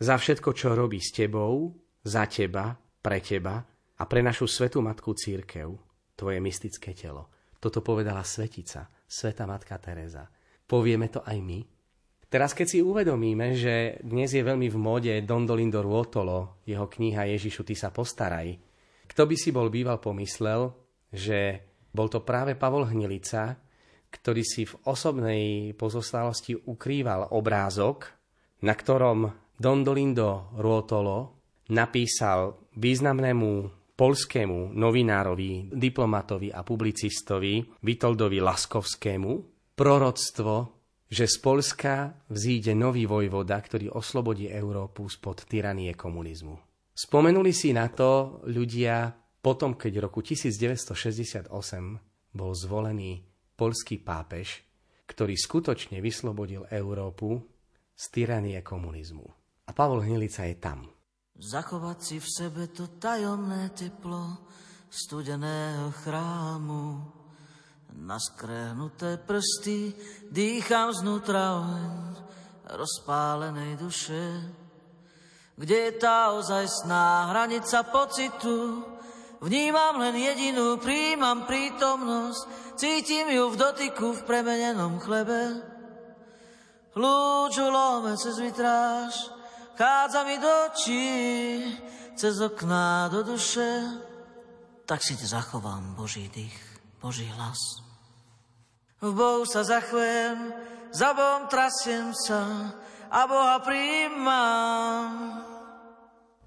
za všetko, čo robí s tebou, za teba, pre teba a pre našu svetú matku církev, tvoje mystické telo. Toto povedala svetica, sveta matka Teresa. Povieme to aj my? Teraz, keď si uvedomíme, že dnes je veľmi v móde Don Dolindo Ruotolo, jeho kniha Ježišu, ty sa postaraj, kto by si bol býval pomyslel, že bol to práve Pavol Hnilica, ktorý si v osobnej pozostalosti ukrýval obrázok, na ktorom Don Dolindo Ruotolo napísal významnému polskému novinárovi, diplomatovi a publicistovi Vitoldovi Laskovskému proroctvo, že z Polska vzíde nový vojvoda, ktorý oslobodí Európu spod tyranie komunizmu. Spomenuli si na to ľudia potom, keď v roku 1968 bol zvolený polský pápež, ktorý skutočne vyslobodil Európu z tyranie komunizmu. A Pavol Hnilica je tam. Zachovať si v sebe to tajomné teplo studeného chrámu. Na skrehnuté prsty dýcham znútra oheň rozpálenej duše. Kde je tá ozajstná hranica pocitu, Vnímam len jedinú, príjmam prítomnosť, cítim ju v dotyku v premenenom chlebe. Lúču lome cez vitráž, chádza mi do očí, cez okná do duše. Tak si te zachovám Boží dých, Boží hlas. V Bohu sa zachvem, za Bohom trasiem sa a Boha príjmam.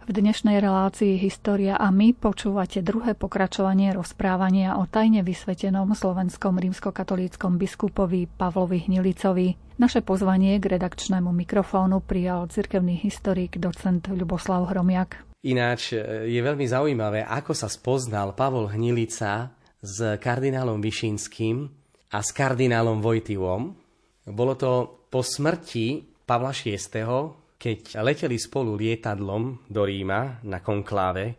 V dnešnej relácii História a my počúvate druhé pokračovanie rozprávania o tajne vysvetenom slovenskom rímskokatolíckom biskupovi Pavlovi Hnilicovi. Naše pozvanie k redakčnému mikrofónu prijal cirkevný historik docent Ľuboslav Hromiak. Ináč e, je veľmi zaujímavé, ako sa spoznal Pavol Hnilica s kardinálom Višinským a s kardinálom Vojtivom. Bolo to po smrti Pavla VI keď leteli spolu lietadlom do Ríma na konkláve,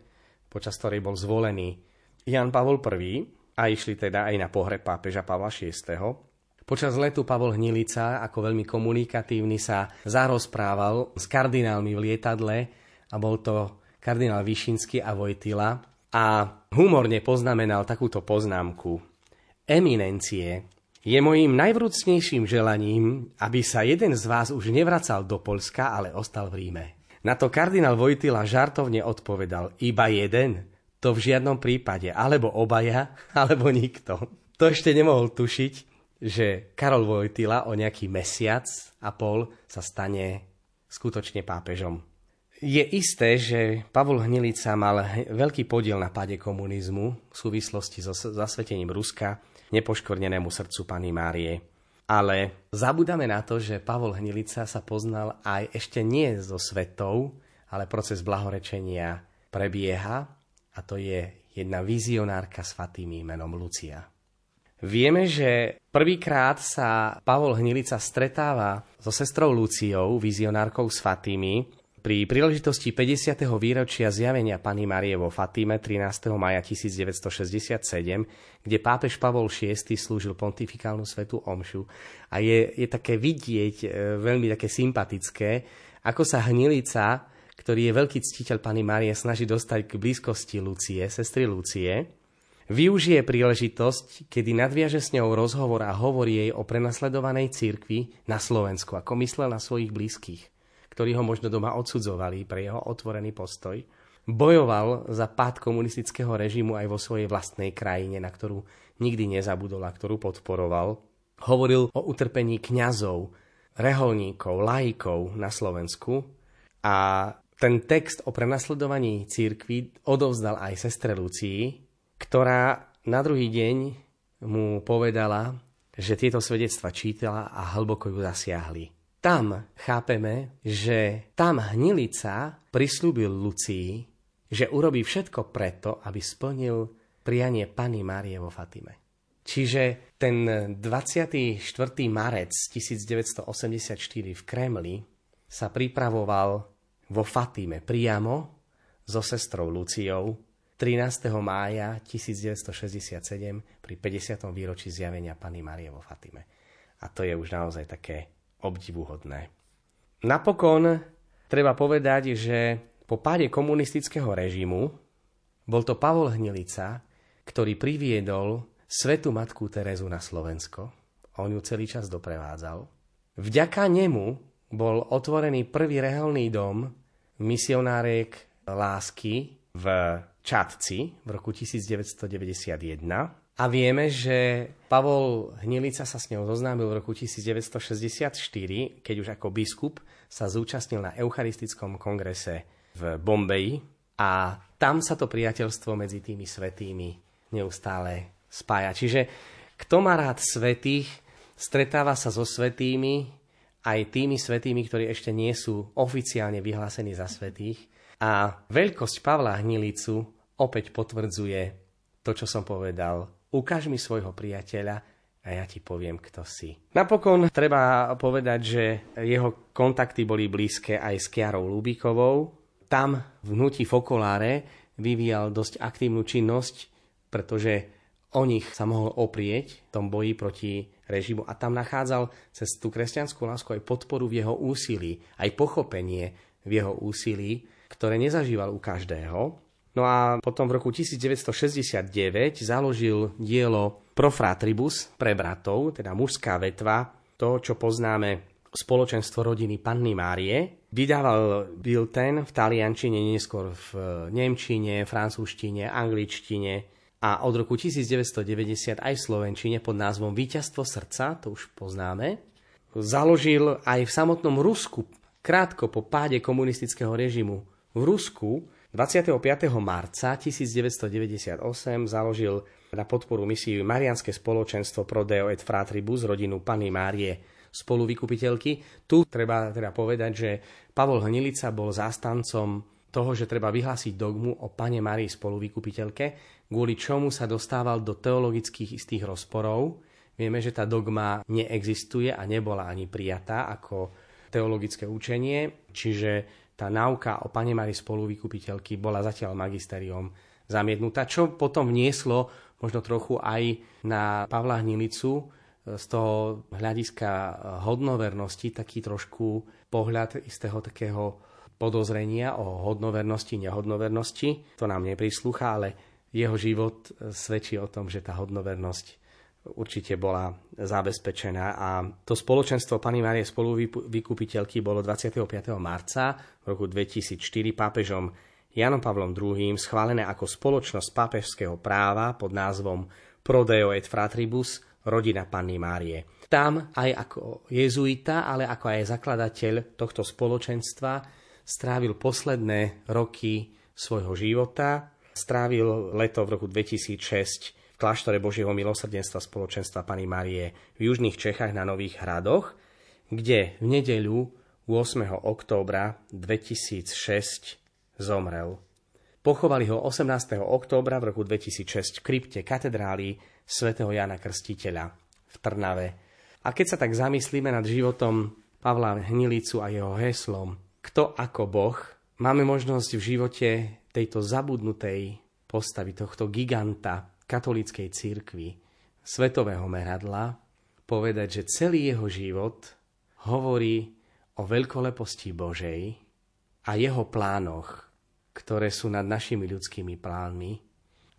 počas ktorej bol zvolený Jan Pavol I a išli teda aj na pohreb pápeža Pavla VI. Počas letu Pavol Hnilica ako veľmi komunikatívny sa zarozprával s kardinálmi v lietadle a bol to kardinál Višinsky a Vojtila a humorne poznamenal takúto poznámku. Eminencie, je mojím najvrúcnejším želaním, aby sa jeden z vás už nevracal do Polska, ale ostal v Ríme. Na to kardinál Vojtila žartovne odpovedal, iba jeden? To v žiadnom prípade, alebo obaja, alebo nikto. To ešte nemohol tušiť, že Karol Vojtila o nejaký mesiac a pol sa stane skutočne pápežom. Je isté, že Pavol Hnilica mal veľký podiel na páde komunizmu v súvislosti so zasvetením Ruska, nepoškornenému srdcu Pany Márie. Ale zabudáme na to, že Pavol Hnilica sa poznal aj ešte nie so svetou, ale proces blahorečenia prebieha a to je jedna vizionárka s Fatými menom Lucia. Vieme, že prvýkrát sa Pavol Hnilica stretáva so sestrou Luciou, vizionárkou s Fatými, pri príležitosti 50. výročia zjavenia Pany Marie vo Fatime 13. maja 1967, kde pápež Pavol VI slúžil pontifikálnu svetú omšu a je, je také vidieť, e, veľmi také sympatické, ako sa Hnilica, ktorý je veľký ctiteľ Pany Marie, snaží dostať k blízkosti Lucie, sestry Lucie, využije príležitosť, kedy nadviaže s ňou rozhovor a hovorí jej o prenasledovanej cirkvi na Slovensku, ako myslel na svojich blízkych ktorí ho možno doma odsudzovali pre jeho otvorený postoj. Bojoval za pád komunistického režimu aj vo svojej vlastnej krajine, na ktorú nikdy nezabudol a ktorú podporoval. Hovoril o utrpení kňazov, reholníkov, laikov na Slovensku a ten text o prenasledovaní církvy odovzdal aj sestre Lucii, ktorá na druhý deň mu povedala, že tieto svedectva čítala a hlboko ju zasiahli tam chápeme, že tam Hnilica prislúbil Lucii, že urobí všetko preto, aby splnil prianie Pany Márie vo Fatime. Čiže ten 24. marec 1984 v Kremli sa pripravoval vo Fatime priamo so sestrou Luciou 13. mája 1967 pri 50. výročí zjavenia Pany Márie vo Fatime. A to je už naozaj také obdivuhodné. Napokon treba povedať, že po páde komunistického režimu bol to Pavol Hnilica, ktorý priviedol svetu matku Terezu na Slovensko. On ju celý čas doprevádzal. Vďaka nemu bol otvorený prvý reholný dom misionárek lásky v Čadci v roku 1991 a vieme, že Pavol Hnilica sa s ňou zoznámil v roku 1964, keď už ako biskup sa zúčastnil na Eucharistickom kongrese v Bombeji a tam sa to priateľstvo medzi tými svetými neustále spája. Čiže kto má rád svetých, stretáva sa so svetými, aj tými svetými, ktorí ešte nie sú oficiálne vyhlásení za svetých. A veľkosť Pavla Hnilicu opäť potvrdzuje to, čo som povedal ukáž mi svojho priateľa a ja ti poviem, kto si. Napokon treba povedať, že jeho kontakty boli blízke aj s Kiarou Lubikovou. Tam v hnutí Fokoláre vyvíjal dosť aktívnu činnosť, pretože o nich sa mohol oprieť v tom boji proti režimu a tam nachádzal cez tú kresťanskú lásku aj podporu v jeho úsilí, aj pochopenie v jeho úsilí, ktoré nezažíval u každého. No a potom v roku 1969 založil dielo Profratribus pre bratov, teda mužská vetva, to, čo poznáme spoločenstvo rodiny Panny Márie. Vydával bilten v taliančine, neskôr v nemčine, francúzštine, angličtine a od roku 1990 aj v slovenčine pod názvom Výťazstvo srdca, to už poznáme. Založil aj v samotnom Rusku, krátko po páde komunistického režimu, V Rusku 25. marca 1998 založil na podporu misiu Marianské spoločenstvo Pro Deo et Fratribus rodinu Panny Márie spoluvykupiteľky. Tu treba teda povedať, že Pavol Hnilica bol zástancom toho, že treba vyhlásiť dogmu o Pane Márii spoluvykupiteľke, kvôli čomu sa dostával do teologických istých rozporov. Vieme, že tá dogma neexistuje a nebola ani prijatá ako teologické učenie, čiže tá náuka o Pane Mari spoluvykupiteľky bola zatiaľ magisteriom zamietnutá, čo potom vnieslo možno trochu aj na Pavla Hnilicu e, z toho hľadiska e, hodnovernosti taký trošku pohľad istého takého podozrenia o hodnovernosti, nehodnovernosti. To nám neprislúcha, ale jeho život e, svedčí o tom, že tá hodnovernosť určite bola zabezpečená. A to spoločenstvo Pany Márie spolu vykupiteľky bolo 25. marca v roku 2004 pápežom Janom Pavlom II. schválené ako spoločnosť pápežského práva pod názvom Prodeo et Fratribus rodina Panny Márie. Tam aj ako jezuita, ale ako aj zakladateľ tohto spoločenstva strávil posledné roky svojho života. Strávil leto v roku 2006 v kláštore Božieho milosrdenstva spoločenstva Pany Marie v južných Čechách na Nových hradoch, kde v nedeľu 8. októbra 2006 zomrel. Pochovali ho 18. októbra v roku 2006 v krypte katedrály svätého Jana Krstiteľa v Trnave. A keď sa tak zamyslíme nad životom Pavla Hnilicu a jeho heslom Kto ako Boh, máme možnosť v živote tejto zabudnutej postavy, tohto giganta, katolíckej církvy svetového meradla povedať, že celý jeho život hovorí o veľkoleposti Božej a jeho plánoch, ktoré sú nad našimi ľudskými plánmi.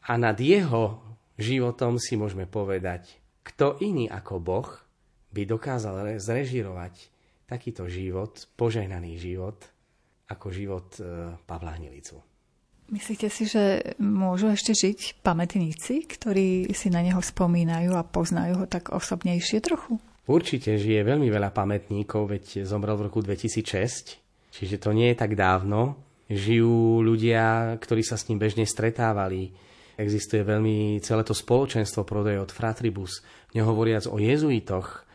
A nad jeho životom si môžeme povedať, kto iný ako Boh by dokázal zrežirovať takýto život, požehnaný život, ako život e, Pavla Hnilicu. Myslíte si, že môžu ešte žiť pamätníci, ktorí si na neho spomínajú a poznajú ho tak osobnejšie trochu? Určite žije veľmi veľa pamätníkov, veď zomrel v roku 2006, čiže to nie je tak dávno. Žijú ľudia, ktorí sa s ním bežne stretávali. Existuje veľmi celé to spoločenstvo prodej od Fratribus, nehovoriac o jezuitoch,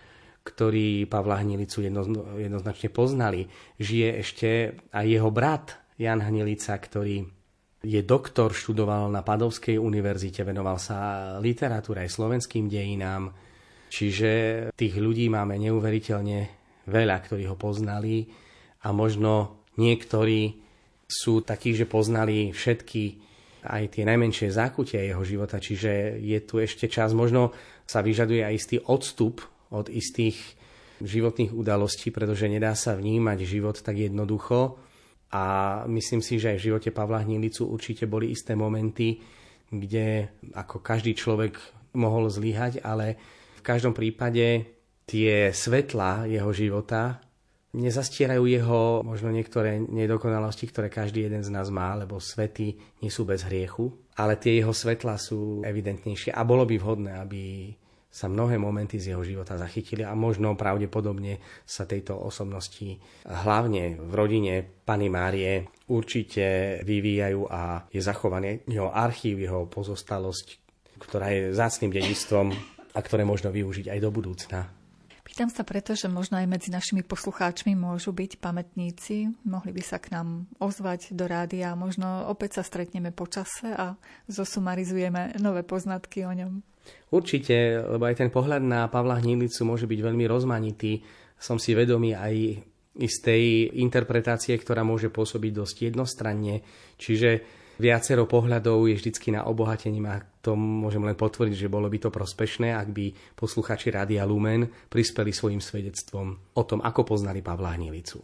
ktorí Pavla Hnilicu jedno, jednoznačne poznali. Žije ešte aj jeho brat Jan Hnilica, ktorý je doktor, študoval na Padovskej univerzite, venoval sa literatúre aj slovenským dejinám. Čiže tých ľudí máme neuveriteľne veľa, ktorí ho poznali. A možno niektorí sú takí, že poznali všetky aj tie najmenšie zákutia jeho života, čiže je tu ešte čas, možno sa vyžaduje aj istý odstup od istých životných udalostí, pretože nedá sa vnímať život tak jednoducho a myslím si, že aj v živote Pavla Hnilicu určite boli isté momenty, kde ako každý človek mohol zlyhať, ale v každom prípade tie svetla jeho života nezastierajú jeho možno niektoré nedokonalosti, ktoré každý jeden z nás má, lebo svety nie sú bez hriechu, ale tie jeho svetla sú evidentnejšie a bolo by vhodné, aby sa mnohé momenty z jeho života zachytili a možno pravdepodobne sa tejto osobnosti hlavne v rodine Pany Márie určite vyvíjajú a je zachovaný jeho archív, jeho pozostalosť, ktorá je zácným dedistvom a ktoré možno využiť aj do budúcna. Pýtam sa preto, že možno aj medzi našimi poslucháčmi môžu byť pamätníci. Mohli by sa k nám ozvať do rádia možno opäť sa stretneme po čase a zosumarizujeme nové poznatky o ňom. Určite, lebo aj ten pohľad na Pavla Hnilicu môže byť veľmi rozmanitý. Som si vedomý aj istej interpretácie, ktorá môže pôsobiť dosť jednostranne. Čiže viacero pohľadov je vždycky na obohatení a to môžem len potvrdiť, že bolo by to prospešné, ak by posluchači Rádia Lumen prispeli svojim svedectvom o tom, ako poznali Pavla Hnilicu.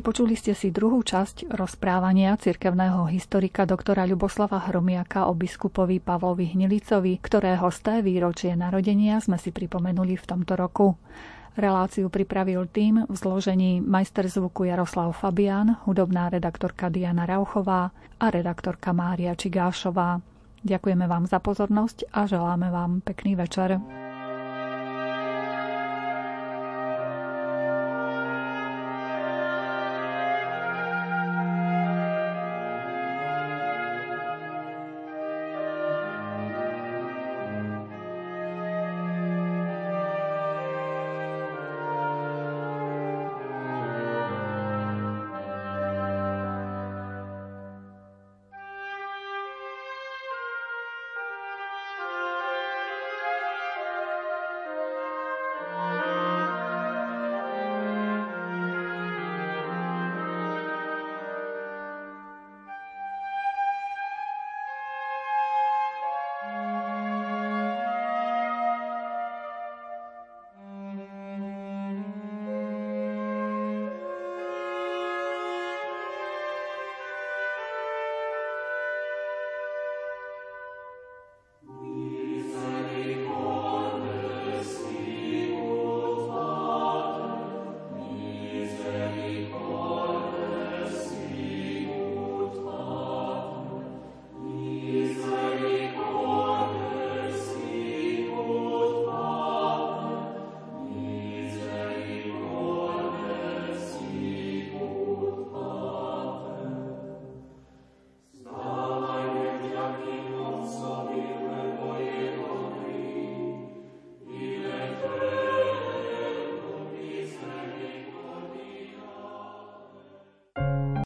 Vypočuli ste si druhú časť rozprávania cirkevného historika doktora Ľuboslava Hromiaka o biskupovi Pavlovi Hnilicovi, ktorého sté výročie narodenia sme si pripomenuli v tomto roku. Reláciu pripravil tým v zložení majster zvuku Jaroslav Fabian, hudobná redaktorka Diana Rauchová a redaktorka Mária Čigášová. Ďakujeme vám za pozornosť a želáme vám pekný večer.